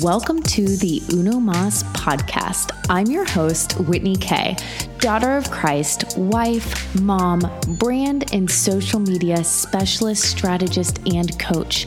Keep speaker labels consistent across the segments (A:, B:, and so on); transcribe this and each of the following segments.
A: Welcome to the Uno Mas podcast. I'm your host, Whitney Kay, daughter of Christ, wife, mom, brand, and social media specialist, strategist, and coach.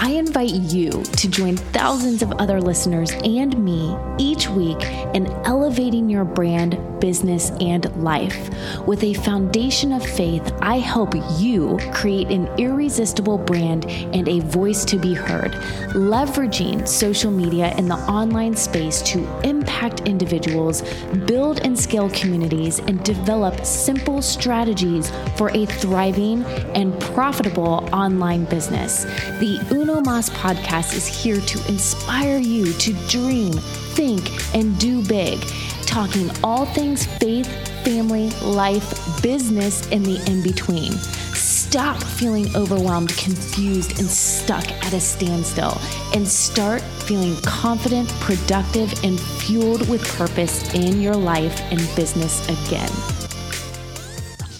A: I invite you to join thousands of other listeners and me each week in elevating your brand, business, and life. With a foundation of faith, I help you create an irresistible brand and a voice to be heard, leveraging social media in the online space to impact individuals, build and scale communities, and develop simple strategies for a thriving and profitable online business. The Uno Mas podcast is here to inspire you to dream, think, and do big, talking all things faith, family, life, business, and the in between. Stop feeling overwhelmed, confused, and stuck at a standstill and start feeling confident, productive, and fueled with purpose in your life and business again.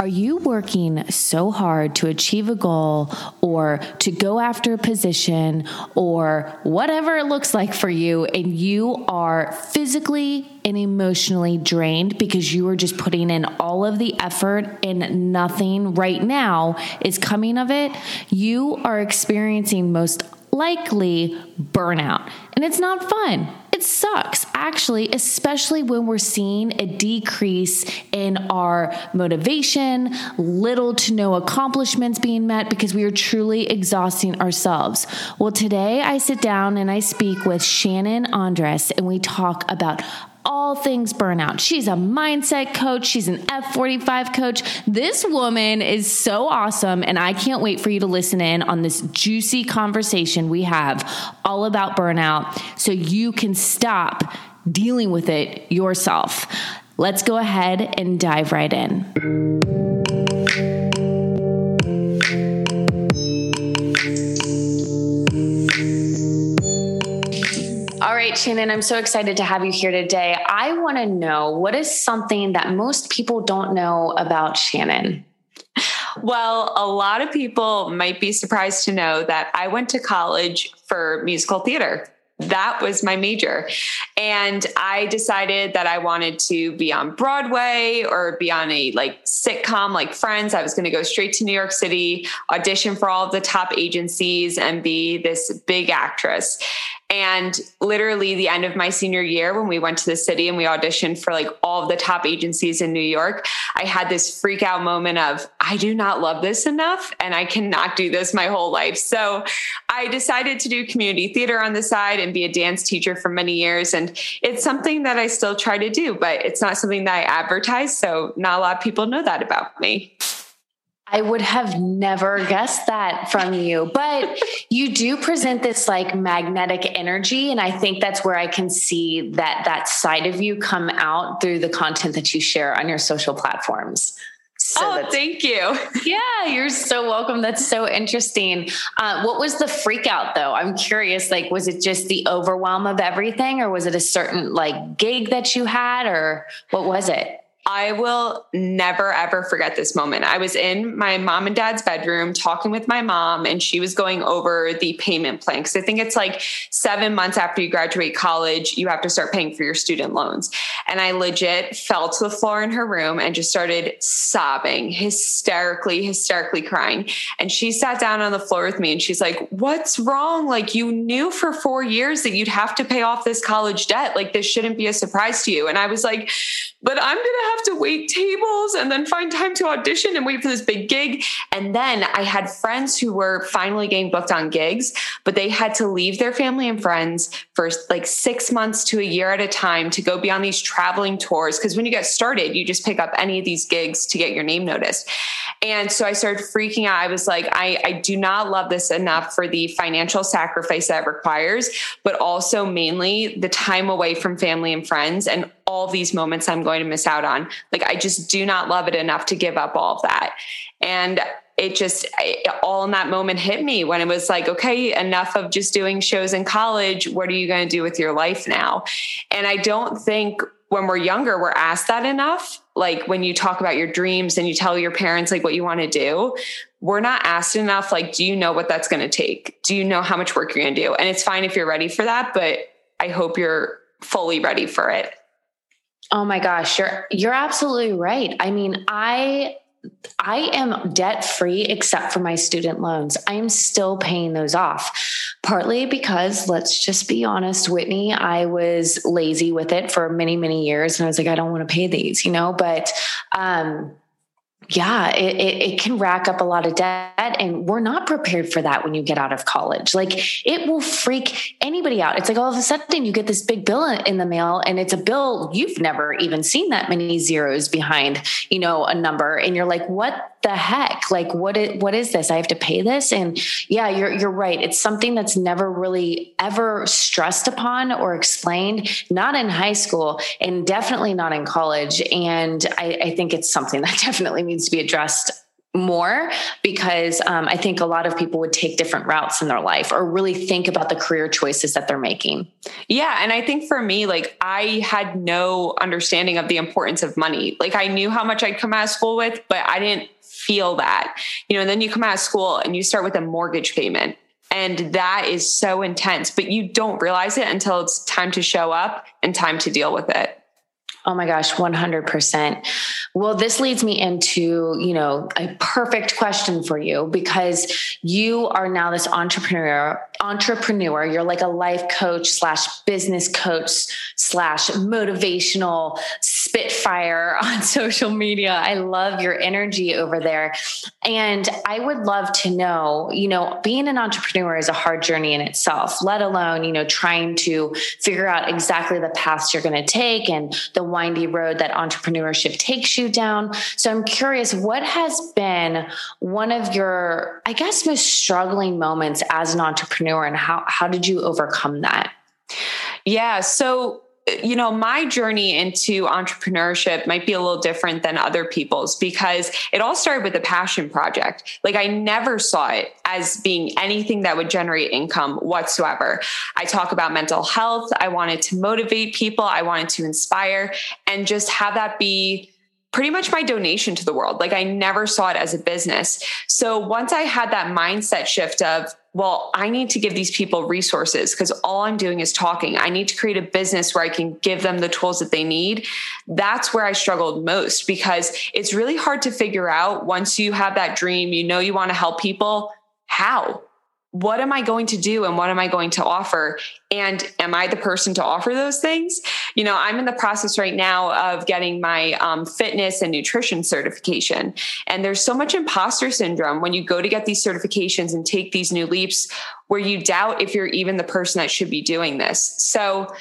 A: Are you working so hard to achieve a goal or to go after a position or whatever it looks like for you, and you are physically and emotionally drained because you are just putting in all of the effort and nothing right now is coming of it? You are experiencing most likely burnout, and it's not fun. It sucks, actually, especially when we're seeing a decrease in our motivation, little to no accomplishments being met because we are truly exhausting ourselves. Well, today I sit down and I speak with Shannon Andres and we talk about all things burnout. She's a mindset coach, she's an F45 coach. This woman is so awesome, and I can't wait for you to listen in on this juicy conversation we have all about burnout so you can stop dealing with it yourself. Let's go ahead and dive right in. Right, Shannon, I'm so excited to have you here today. I want to know what is something that most people don't know about Shannon?
B: Well, a lot of people might be surprised to know that I went to college for musical theater. That was my major. And I decided that I wanted to be on Broadway or be on a like sitcom like Friends. I was going to go straight to New York City, audition for all of the top agencies and be this big actress. And literally, the end of my senior year, when we went to the city and we auditioned for like all of the top agencies in New York, I had this freak out moment of, I do not love this enough and I cannot do this my whole life. So I decided to do community theater on the side and be a dance teacher for many years. And it's something that I still try to do, but it's not something that I advertise. So not a lot of people know that about me.
A: I would have never guessed that from you, but you do present this like magnetic energy. And I think that's where I can see that that side of you come out through the content that you share on your social platforms.
B: So oh, thank you.
A: Yeah, you're so welcome. That's so interesting. Uh, what was the freak out though? I'm curious. Like, was it just the overwhelm of everything, or was it a certain like gig that you had, or what was it?
B: I will never ever forget this moment. I was in my mom and dad's bedroom talking with my mom, and she was going over the payment plan. Cause I think it's like seven months after you graduate college, you have to start paying for your student loans. And I legit fell to the floor in her room and just started sobbing, hysterically, hysterically crying. And she sat down on the floor with me and she's like, What's wrong? Like, you knew for four years that you'd have to pay off this college debt. Like, this shouldn't be a surprise to you. And I was like, But I'm going to have have to wait tables and then find time to audition and wait for this big gig. And then I had friends who were finally getting booked on gigs, but they had to leave their family and friends for like six months to a year at a time to go be on these traveling tours. Because when you get started, you just pick up any of these gigs to get your name noticed. And so I started freaking out. I was like, I, I do not love this enough for the financial sacrifice that requires, but also mainly the time away from family and friends and all these moments I'm going to miss out on. Like, I just do not love it enough to give up all of that. And it just it, all in that moment hit me when it was like, okay, enough of just doing shows in college. What are you going to do with your life now? And I don't think when we're younger, we're asked that enough. Like when you talk about your dreams and you tell your parents like what you want to do, we're not asked enough. Like, do you know what that's going to take? Do you know how much work you're going to do? And it's fine if you're ready for that, but I hope you're fully ready for it.
A: Oh my gosh, you're you're absolutely right. I mean, I I am debt free except for my student loans. I'm still paying those off. Partly because, let's just be honest, Whitney, I was lazy with it for many, many years. And I was like, I don't want to pay these, you know, but, um, yeah, it, it, it, can rack up a lot of debt. And we're not prepared for that when you get out of college. Like it will freak anybody out. It's like all of a sudden you get this big bill in the mail and it's a bill you've never even seen that many zeros behind, you know, a number. And you're like, what the heck? Like, what is, what is this? I have to pay this? And yeah, you're, you're right. It's something that's never really ever stressed upon or explained, not in high school and definitely not in college. And I, I think it's something that definitely needs to be addressed more because um, I think a lot of people would take different routes in their life or really think about the career choices that they're making.
B: Yeah. And I think for me, like I had no understanding of the importance of money. Like I knew how much I'd come out of school with, but I didn't feel that, you know, and then you come out of school and you start with a mortgage payment. And that is so intense, but you don't realize it until it's time to show up and time to deal with it.
A: Oh my gosh, 100%. Well, this leads me into, you know, a perfect question for you because you are now this entrepreneur, entrepreneur. You're like a life coach slash business coach slash motivational spitfire on social media. I love your energy over there. And I would love to know, you know, being an entrepreneur is a hard journey in itself, let alone, you know, trying to figure out exactly the paths you're going to take and the windy road that entrepreneurship takes you down. So I'm curious, what has been one of your, I guess, most struggling moments as an entrepreneur and how, how did you overcome that?
B: Yeah. So you know, my journey into entrepreneurship might be a little different than other people's because it all started with a passion project. Like I never saw it as being anything that would generate income whatsoever. I talk about mental health. I wanted to motivate people. I wanted to inspire and just have that be pretty much my donation to the world. Like I never saw it as a business. So once I had that mindset shift of, well, I need to give these people resources because all I'm doing is talking. I need to create a business where I can give them the tools that they need. That's where I struggled most because it's really hard to figure out once you have that dream, you know, you want to help people, how? What am I going to do and what am I going to offer? And am I the person to offer those things? You know, I'm in the process right now of getting my um, fitness and nutrition certification. And there's so much imposter syndrome when you go to get these certifications and take these new leaps where you doubt if you're even the person that should be doing this. So,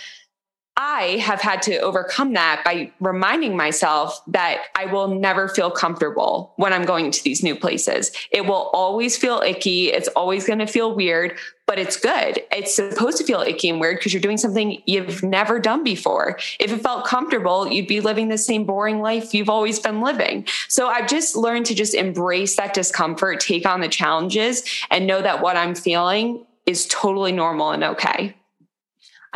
B: I have had to overcome that by reminding myself that I will never feel comfortable when I'm going to these new places. It will always feel icky. It's always going to feel weird, but it's good. It's supposed to feel icky and weird because you're doing something you've never done before. If it felt comfortable, you'd be living the same boring life you've always been living. So I've just learned to just embrace that discomfort, take on the challenges, and know that what I'm feeling is totally normal and okay.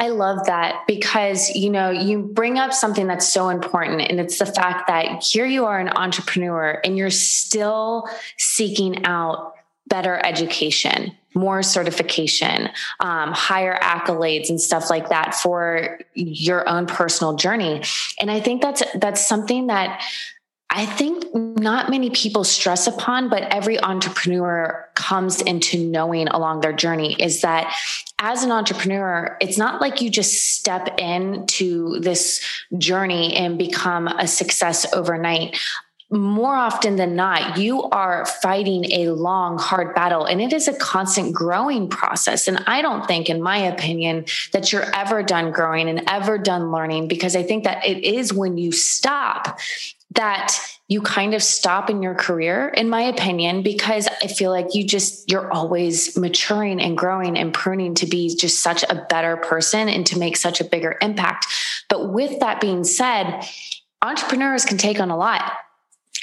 A: I love that because, you know, you bring up something that's so important. And it's the fact that here you are an entrepreneur and you're still seeking out better education, more certification, um, higher accolades and stuff like that for your own personal journey. And I think that's, that's something that I think not many people stress upon, but every entrepreneur comes into knowing along their journey is that as an entrepreneur, it's not like you just step into this journey and become a success overnight more often than not, you are fighting a long, hard battle, and it is a constant growing process. And I don't think, in my opinion, that you're ever done growing and ever done learning because I think that it is when you stop that you kind of stop in your career in my opinion because i feel like you just you're always maturing and growing and pruning to be just such a better person and to make such a bigger impact. But with that being said entrepreneurs can take on a lot.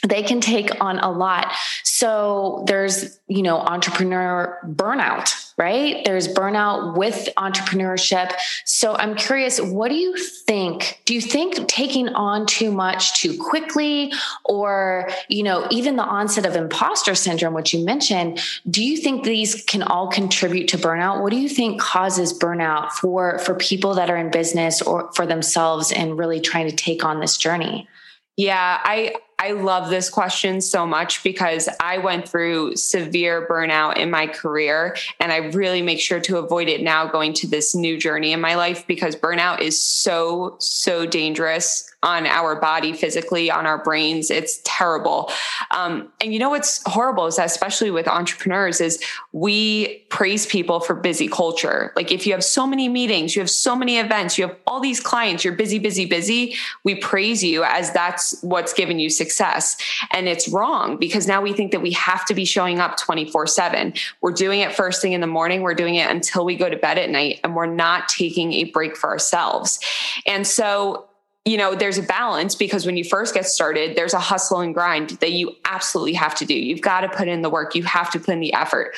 A: They can take on a lot. So there's you know entrepreneur burnout right? There's burnout with entrepreneurship. So I'm curious, what do you think? Do you think taking on too much too quickly or, you know, even the onset of imposter syndrome which you mentioned, do you think these can all contribute to burnout? What do you think causes burnout for for people that are in business or for themselves and really trying to take on this journey?
B: Yeah, I I love this question so much because I went through severe burnout in my career and I really make sure to avoid it now going to this new journey in my life because burnout is so, so dangerous on our body physically, on our brains. It's terrible. Um, and you know what's horrible is that, especially with entrepreneurs, is we praise people for busy culture. Like if you have so many meetings, you have so many events, you have all these clients, you're busy, busy, busy. We praise you as that's what's given you success. And it's wrong because now we think that we have to be showing up 24 7. We're doing it first thing in the morning, we're doing it until we go to bed at night, and we're not taking a break for ourselves. And so you know, there's a balance because when you first get started, there's a hustle and grind that you absolutely have to do. You've got to put in the work, you have to put in the effort.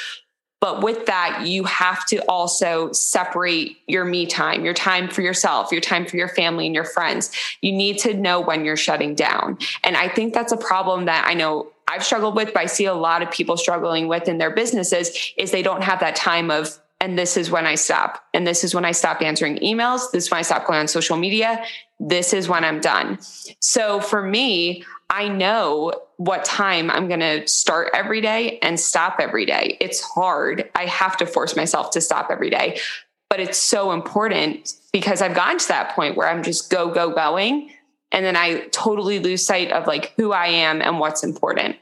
B: But with that, you have to also separate your me time, your time for yourself, your time for your family and your friends. You need to know when you're shutting down. And I think that's a problem that I know I've struggled with, but I see a lot of people struggling with in their businesses is they don't have that time of and this is when I stop. And this is when I stop answering emails. This is when I stop going on social media. This is when I'm done. So for me, I know what time I'm going to start every day and stop every day. It's hard. I have to force myself to stop every day, but it's so important because I've gotten to that point where I'm just go, go, going. And then I totally lose sight of like who I am and what's important.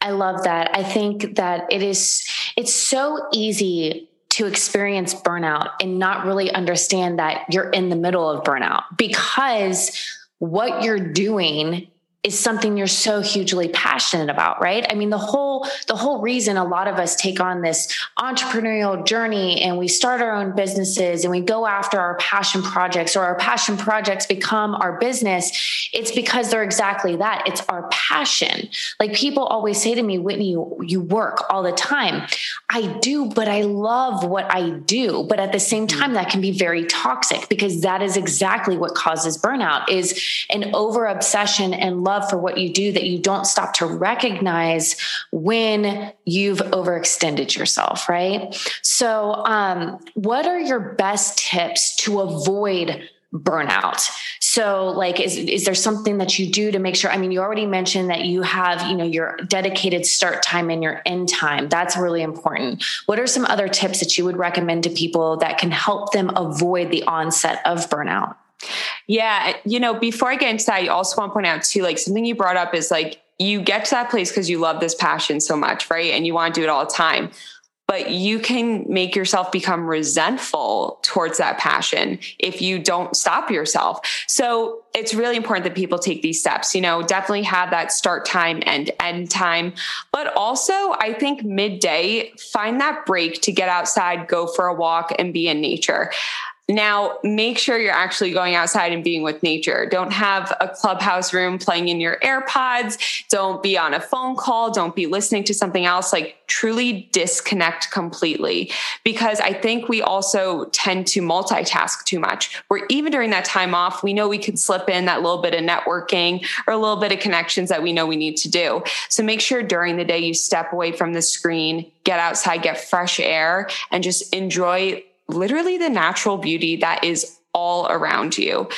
A: I love that. I think that it is it's so easy to experience burnout and not really understand that you're in the middle of burnout because what you're doing is something you're so hugely passionate about right? I mean the whole the whole reason a lot of us take on this entrepreneurial journey and we start our own businesses and we go after our passion projects or our passion projects become our business it's because they're exactly that. It's our passion. Like people always say to me whitney you, you work all the time. I do but i love what i do. But at the same mm-hmm. time that can be very toxic because that is exactly what causes burnout is an over obsession and love love for what you do that you don't stop to recognize when you've overextended yourself, right? So, um, what are your best tips to avoid burnout? So like is is there something that you do to make sure i mean you already mentioned that you have you know your dedicated start time and your end time. That's really important. What are some other tips that you would recommend to people that can help them avoid the onset of burnout
B: yeah. You know, before I get into that, I also want to point out too, like something you brought up is like you get to that place because you love this passion so much, right? And you want to do it all the time. But you can make yourself become resentful towards that passion if you don't stop yourself. So it's really important that people take these steps. You know, definitely have that start time and end time. But also, I think midday, find that break to get outside, go for a walk, and be in nature. Now, make sure you're actually going outside and being with nature. Don't have a clubhouse room playing in your AirPods. Don't be on a phone call. Don't be listening to something else. Like, truly disconnect completely. Because I think we also tend to multitask too much. Where even during that time off, we know we could slip in that little bit of networking or a little bit of connections that we know we need to do. So make sure during the day you step away from the screen, get outside, get fresh air, and just enjoy literally the natural beauty that is all around you.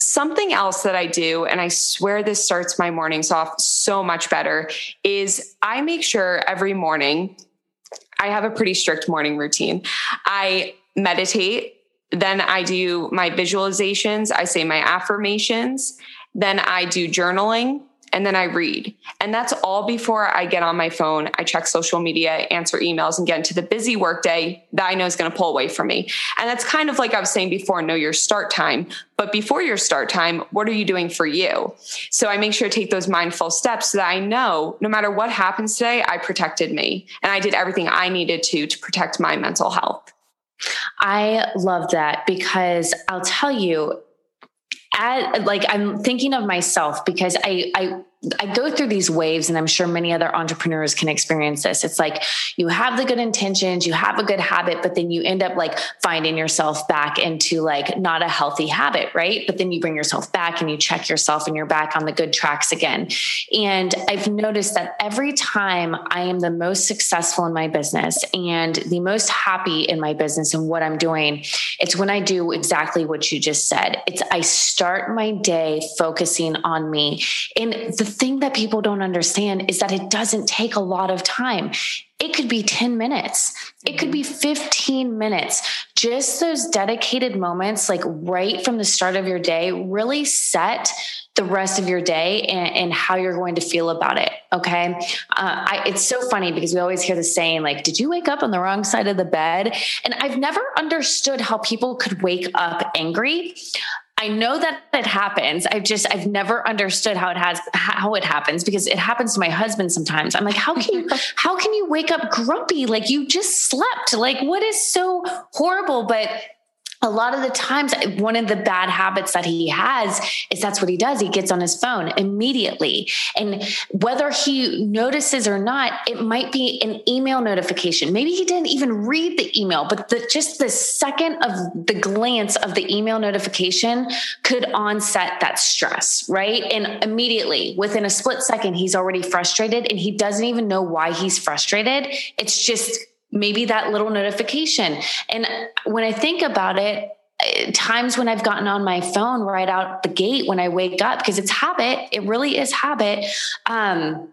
B: Something else that I do, and I swear this starts my mornings off so much better, is I make sure every morning I have a pretty strict morning routine. I meditate, then I do my visualizations, I say my affirmations, then I do journaling, and then I read. And that's all before I get on my phone. I check social media, answer emails, and get into the busy workday that I know is going to pull away from me. And that's kind of like I was saying before know your start time. But before your start time, what are you doing for you? So I make sure to take those mindful steps so that I know no matter what happens today, I protected me and I did everything I needed to to protect my mental health.
A: I love that because I'll tell you, at, like I'm thinking of myself because I I I go through these waves, and I'm sure many other entrepreneurs can experience this. It's like you have the good intentions, you have a good habit, but then you end up like finding yourself back into like not a healthy habit, right? But then you bring yourself back and you check yourself and you're back on the good tracks again. And I've noticed that every time I am the most successful in my business and the most happy in my business and what I'm doing, it's when I do exactly what you just said. It's I start my day focusing on me. And the thing that people don't understand is that it doesn't take a lot of time. It could be 10 minutes. It could be 15 minutes. Just those dedicated moments, like right from the start of your day, really set the rest of your day and, and, how you're going to feel about it. Okay. Uh, I, it's so funny because we always hear the saying, like, did you wake up on the wrong side of the bed? And I've never understood how people could wake up angry. I know that it happens. I've just I've never understood how it has how it happens because it happens to my husband sometimes. I'm like, how can you how can you wake up grumpy like you just slept? Like what is so horrible? But a lot of the times one of the bad habits that he has is that's what he does. He gets on his phone immediately. And whether he notices or not it might be an email notification. Maybe he didn't even read the email but the, just the second of the glance of the email notification could onset that stress right? And immediately within a split second he's already frustrated and he doesn't even know why he's frustrated. It's just maybe that little notification. And when I think about it, times when I've gotten on my phone right out the gate when I wake up, because it's habit, it really is habit. Um,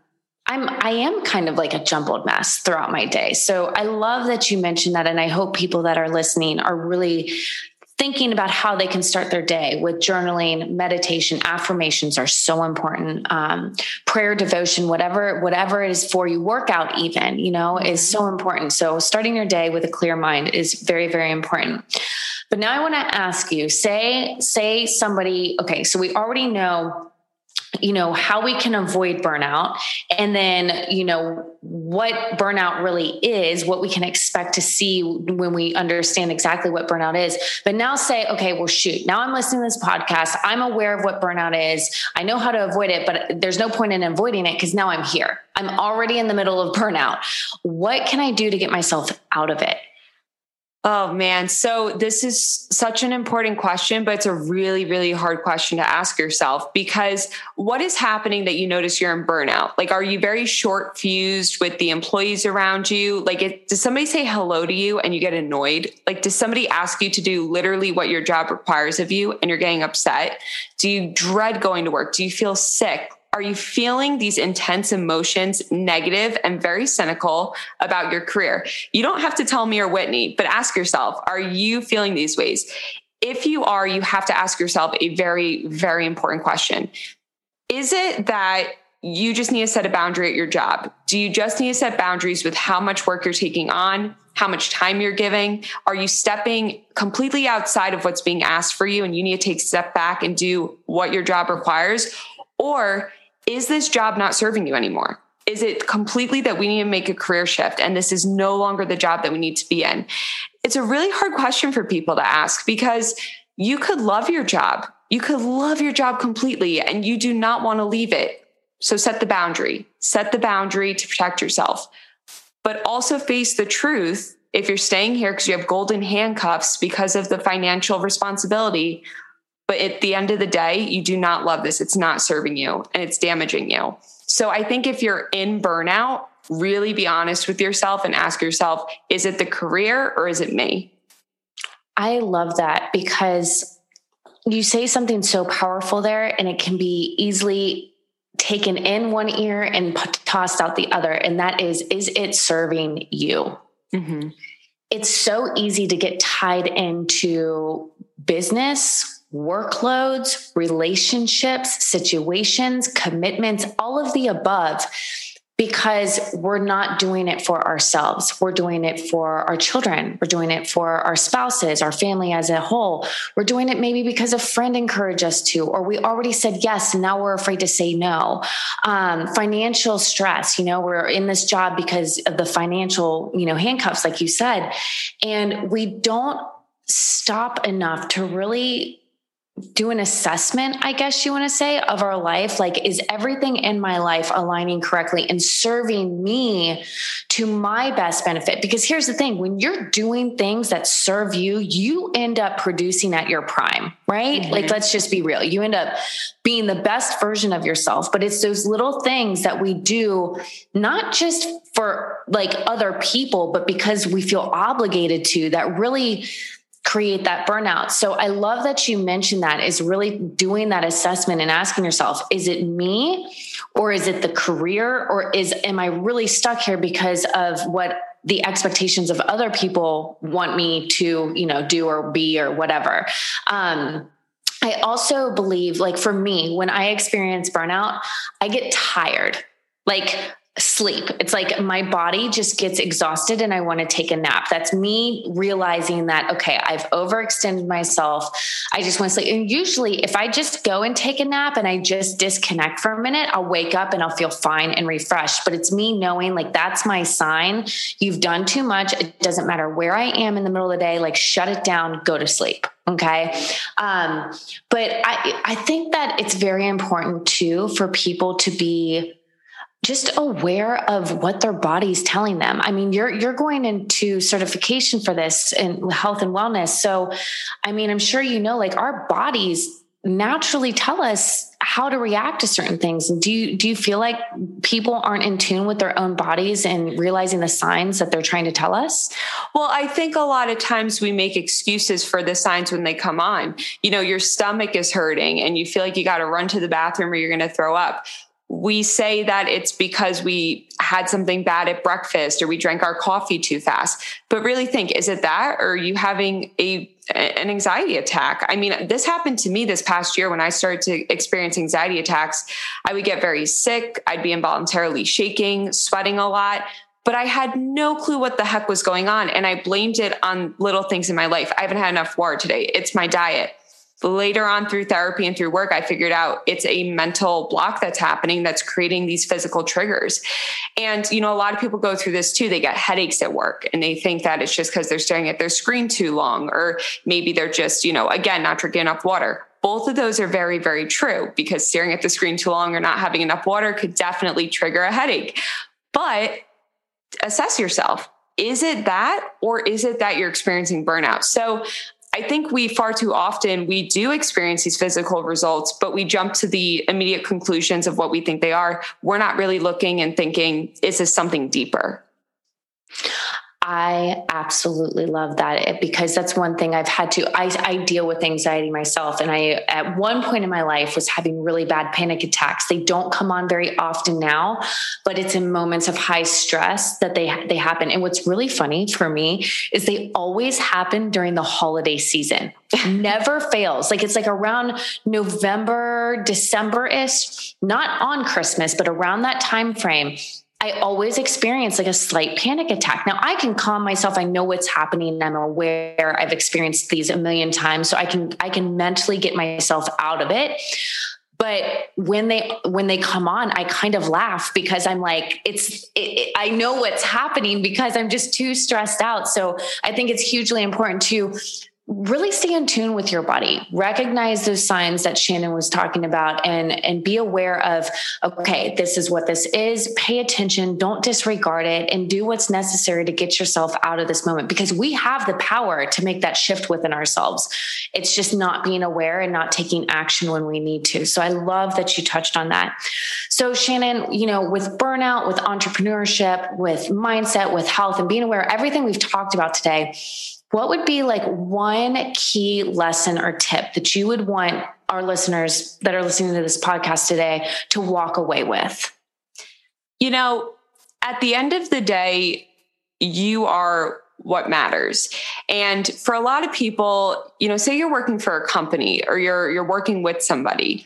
A: I'm I am kind of like a jumbled mess throughout my day. So I love that you mentioned that and I hope people that are listening are really thinking about how they can start their day with journaling meditation affirmations are so important. Um, prayer devotion whatever whatever it is for you workout even you know is so important. So starting your day with a clear mind is very very important. But now i want to ask you say say somebody okay so we already know you know how we can avoid burnout and then you know what burnout really is what we can expect to see when we understand exactly what burnout is. But now say okay well shoot now i'm listening to this podcast. I'm aware of what burnout is. I know how to avoid it but there's no point in avoiding it because now i'm here. I'm already in the middle of burnout. What can i do to get myself out of it
B: Oh man. So this is such an important question, but it's a really, really hard question to ask yourself because what is happening that you notice you're in burnout? Like, are you very short fused with the employees around you? Like, it, does somebody say hello to you and you get annoyed? Like, does somebody ask you to do literally what your job requires of you and you're getting upset? Do you dread going to work? Do you feel sick? Are you feeling these intense emotions, negative and very cynical about your career? You don't have to tell me or Whitney, but ask yourself, are you feeling these ways? If you are, you have to ask yourself a very, very important question. Is it that you just need to set a boundary at your job? Do you just need to set boundaries with how much work you're taking on, how much time you're giving? Are you stepping completely outside of what's being asked for you and you need to take a step back and do what your job requires? Or is this job not serving you anymore? Is it completely that we need to make a career shift and this is no longer the job that we need to be in? It's a really hard question for people to ask because you could love your job. You could love your job completely and you do not want to leave it. So set the boundary, set the boundary to protect yourself, but also face the truth. If you're staying here because you have golden handcuffs because of the financial responsibility, but at the end of the day, you do not love this. It's not serving you and it's damaging you. So I think if you're in burnout, really be honest with yourself and ask yourself, is it the career or is it me?
A: I love that because you say something so powerful there and it can be easily taken in one ear and tossed out the other. And that is, is it serving you? Mm-hmm. It's so easy to get tied into business workloads, relationships, situations, commitments, all of the above, because we're not doing it for ourselves. We're doing it for our children. We're doing it for our spouses, our family as a whole. We're doing it maybe because a friend encouraged us to, or we already said yes, and now we're afraid to say no. Um, financial stress, you know, we're in this job because of the financial, you know, handcuffs, like you said. And we don't stop enough to really do an assessment, I guess you want to say, of our life. Like, is everything in my life aligning correctly and serving me to my best benefit? Because here's the thing when you're doing things that serve you, you end up producing at your prime, right? Mm-hmm. Like, let's just be real. You end up being the best version of yourself, but it's those little things that we do, not just for like other people, but because we feel obligated to that really create that burnout. So I love that you mentioned that is really doing that assessment and asking yourself, is it me or is it the career or is am I really stuck here because of what the expectations of other people want me to, you know, do or be or whatever. Um I also believe like for me when I experience burnout, I get tired. Like sleep. It's like my body just gets exhausted and I want to take a nap. That's me realizing that, okay, I've overextended myself. I just want to sleep. And usually, if I just go and take a nap and I just disconnect for a minute, I'll wake up and I'll feel fine and refreshed. But it's me knowing like that's my sign. You've done too much. It doesn't matter where I am in the middle of the day, like shut it down, go to sleep. Okay. Um, but I, I think that it's very important too for people to be just aware of what their body's telling them. I mean, you're you're going into certification for this in health and wellness. So, I mean, I'm sure you know like our bodies naturally tell us how to react to certain things. Do you do you feel like people aren't in tune with their own bodies and realizing the signs that they're trying to tell us?
B: Well, I think a lot of times we make excuses for the signs when they come on. You know, your stomach is hurting and you feel like you got to run to the bathroom or you're going to throw up we say that it's because we had something bad at breakfast or we drank our coffee too fast. But really think, is it that or are you having a an anxiety attack? I mean, this happened to me this past year when I started to experience anxiety attacks. I would get very sick, I'd be involuntarily shaking, sweating a lot, but I had no clue what the heck was going on and I blamed it on little things in my life. I haven't had enough water today. It's my diet later on through therapy and through work, I figured out it's a mental block that's happening that's creating these physical triggers. And, you know, a lot of people go through this too. They get headaches at work and they think that it's just because they're staring at their screen too long, or maybe they're just, you know, again, not drinking enough water. Both of those are very, very true because staring at the screen too long or not having enough water could definitely trigger a headache. But assess yourself is it that or is it that you're experiencing burnout so I think we far too often we do experience these physical results, but we jump to the immediate conclusions of what we think they are. We're not really looking and thinking, is this something deeper?
A: I absolutely love that eh, because that's one thing I've had to. I, I, deal with anxiety myself, and I at one point in my life was having really bad panic attacks. They don't come on very often now, but it's in moments of high stress that they they happen. And what's really funny for me is they always happen during the holiday season. Never fails. Like it's like around November, December ish, not on Christmas, but around that time frame I always experience like a slight panic attack. Now I can calm myself. I know what's happening. I'm aware I've experienced these a million times. So I can, I can mentally get myself out of it. But when they, when they come on, I kind of laugh because I'm like, it's, it, it, I know what's happening because I'm just too stressed out. So I think it's hugely important to really stay in tune with your body. Recognize those signs that shannon was talking about and and be aware of okay this is what this is. Pay attention. Don't disregard it and do what's necessary to get yourself out of this moment because we have the power to make that shift within ourselves. It's just not being aware and not taking action when we need to. So i love that you touched on that. So shannon you know with burnout with entrepreneurship with mindset with health and being aware everything we've talked about today what would be like one key lesson or tip that you would want our listeners that are listening to this podcast today to walk away with?
B: You know, at the end of the day, you are what matters. And for a lot of people, you know, say you're working for a company or you're you're working with somebody,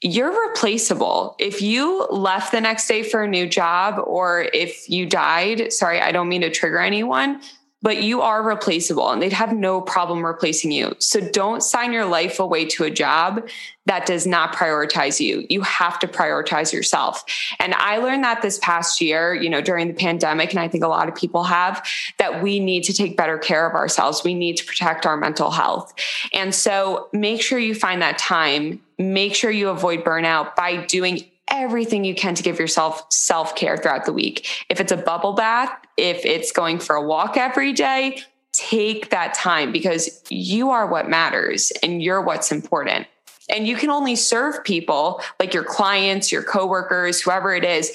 B: you're replaceable. If you left the next day for a new job or if you died, sorry, I don't mean to trigger anyone, but you are replaceable and they'd have no problem replacing you. So don't sign your life away to a job that does not prioritize you. You have to prioritize yourself. And I learned that this past year, you know, during the pandemic, and I think a lot of people have, that we need to take better care of ourselves. We need to protect our mental health. And so make sure you find that time. Make sure you avoid burnout by doing everything you can to give yourself self care throughout the week. If it's a bubble bath, if it's going for a walk every day, take that time because you are what matters and you're what's important. And you can only serve people like your clients, your coworkers, whoever it is,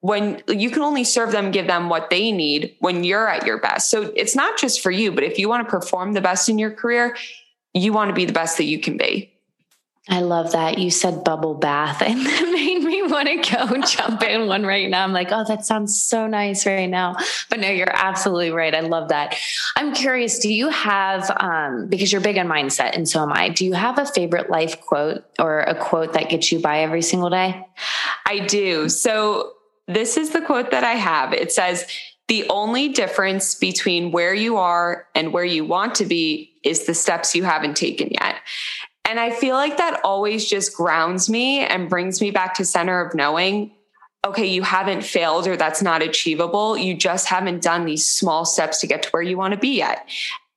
B: when you can only serve them, give them what they need when you're at your best. So it's not just for you, but if you want to perform the best in your career, you want to be the best that you can be.
A: I love that. You said bubble bath and that made me want to go jump in one right now. I'm like, oh, that sounds so nice right now. But no, you're absolutely right. I love that. I'm curious, do you have, um, because you're big on mindset and so am I, do you have a favorite life quote or a quote that gets you by every single day?
B: I do. So this is the quote that I have. It says, the only difference between where you are and where you want to be is the steps you haven't taken yet. And I feel like that always just grounds me and brings me back to center of knowing okay, you haven't failed or that's not achievable. You just haven't done these small steps to get to where you want to be yet.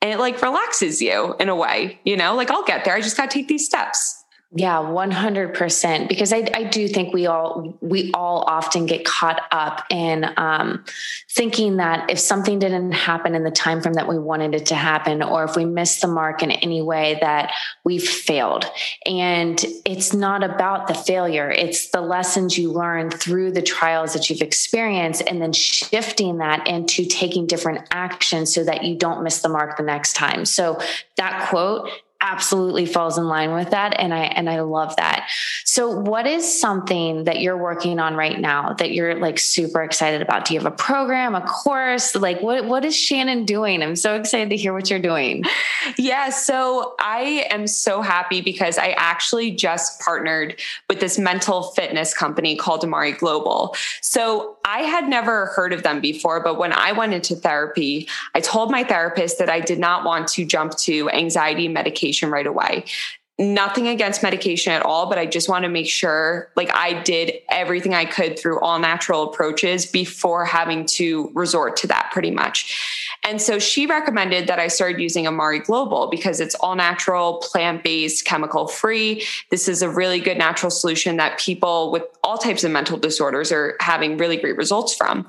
B: And it like relaxes you in a way, you know, like I'll get there. I just got to take these steps.
A: Yeah, 100%. Because I, I do think we all, we all often get caught up in um, thinking that if something didn't happen in the time frame that we wanted it to happen, or if we missed the mark in any way that we've failed. And it's not about the failure. It's the lessons you learn through the trials that you've experienced and then shifting that into taking different actions so that you don't miss the mark the next time. So that quote absolutely falls in line with that and i and i love that. So what is something that you're working on right now that you're like super excited about? Do you have a program a course? Like what what is shannon doing? I'm so excited to hear what you're doing.
B: Yeah so i am so happy because i actually just partnered with this mental fitness company called amare global. So i had never heard of them before but when i went into therapy i told my therapist that i did not want to jump to anxiety medication medication right away nothing against medication at all, but I just want to make sure like I did everything I could through all natural approaches before having to resort to that pretty much. And so she recommended that I started using Amare Global because it's all natural, plant based, chemical free. This is a really good natural solution that people with all types of mental disorders are having really great results from.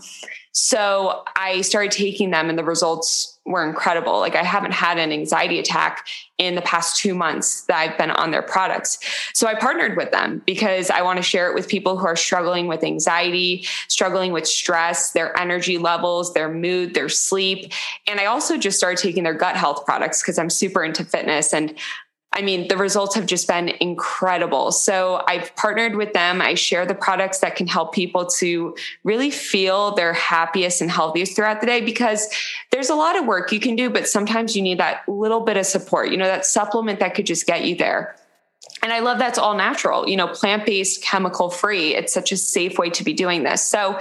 B: So I started taking them and the results were incredible. Like I haven't had an anxiety attack in the past two months that I've been on their products. So I partnered with them because I want to share it with people who are struggling with anxiety, struggling with stress, their energy levels, their mood, their sleep. And I also just started taking their gut health products because I'm super into fitness and I mean, the results have just been incredible. So I've partnered with them. I share the products that can help people to really feel their happiest and healthiest throughout the day because there's a lot of work you can do, but sometimes you need that little bit of support, you know, that supplement that could just get you there. And I love that's all natural, you know, plant based, chemical free. It's such a safe way to be doing this. So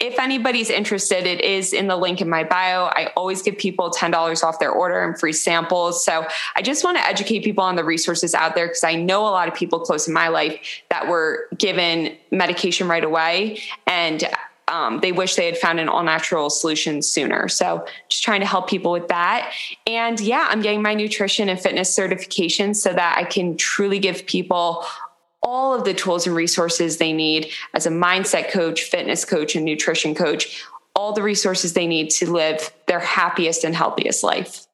B: if anybody's interested, it is in the link in my bio. I always give people $10 off their order and free samples. So I just want to educate people on the resources out there because I know a lot of people close in my life that were given medication right away and um, they wish they had found an all natural solution sooner. So just trying to help people with that. And yeah, I'm getting my nutrition and fitness certification so that I can truly give people all of the tools and resources they need as a mindset coach, fitness coach, and nutrition coach, all the resources they need to live their happiest and healthiest life.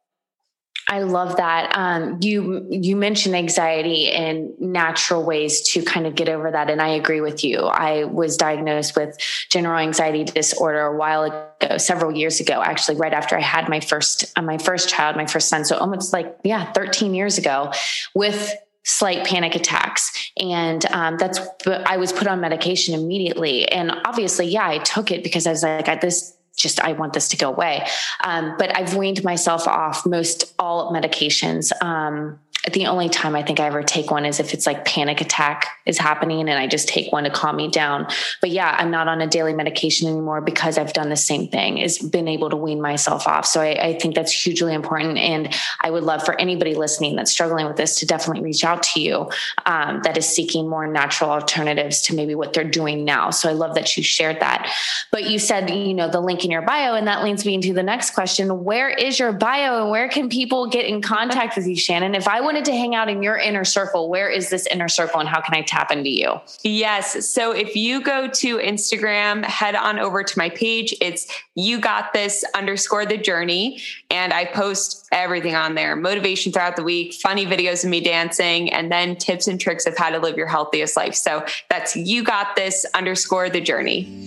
A: I love that. Um, you you mentioned anxiety and natural ways to kind of get over that, and I agree with you. I was diagnosed with general anxiety disorder a while ago, several years ago, actually, right after I had my first uh, my first child, my first son. So almost like yeah, thirteen years ago, with slight panic attacks. And um, that's i was put on medication immediately. And obviously yeah i took it because i was like I, this just i want this to go away. Um, but i've weaned myself off most all medications um, the only time I think I ever take one is if it's like panic attack is happening and I just take one to calm me down. But yeah, I'm not on a daily medication anymore because I've done the same thing is been able to wean myself off. So I, I think that's hugely important. And I would love for anybody listening that's struggling with this to definitely reach out to you um, that is seeking more natural alternatives to maybe what they're doing now. So I love that you shared that. But you said, you know, the link in your bio, and that leads me into the next question. Where is your bio and where can people get in contact with you, Shannon? If I wanted to hang out in your inner circle, where is this inner circle and how can I tap into you?
B: Yes. So if you go to Instagram, head on over to my page. It's you got this underscore the journey. And I post everything on there motivation throughout the week, funny videos of me dancing, and then tips and tricks of how to live your healthiest life. So that's you got this underscore the journey.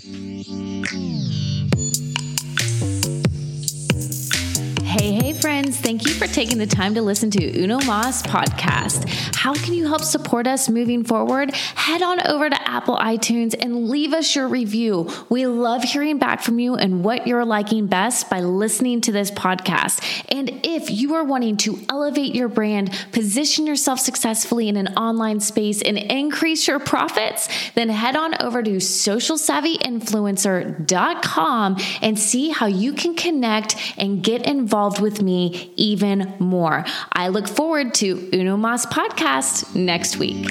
A: Friends. Thank you for taking the time to listen to Uno Mas podcast. How can you help support us moving forward? Head on over to Apple iTunes and leave us your review. We love hearing back from you and what you're liking best by listening to this podcast. And if you are wanting to elevate your brand, position yourself successfully in an online space, and increase your profits, then head on over to socialsavvyinfluencer.com and see how you can connect and get involved with with even more. I look forward to Uno Mas podcast next week.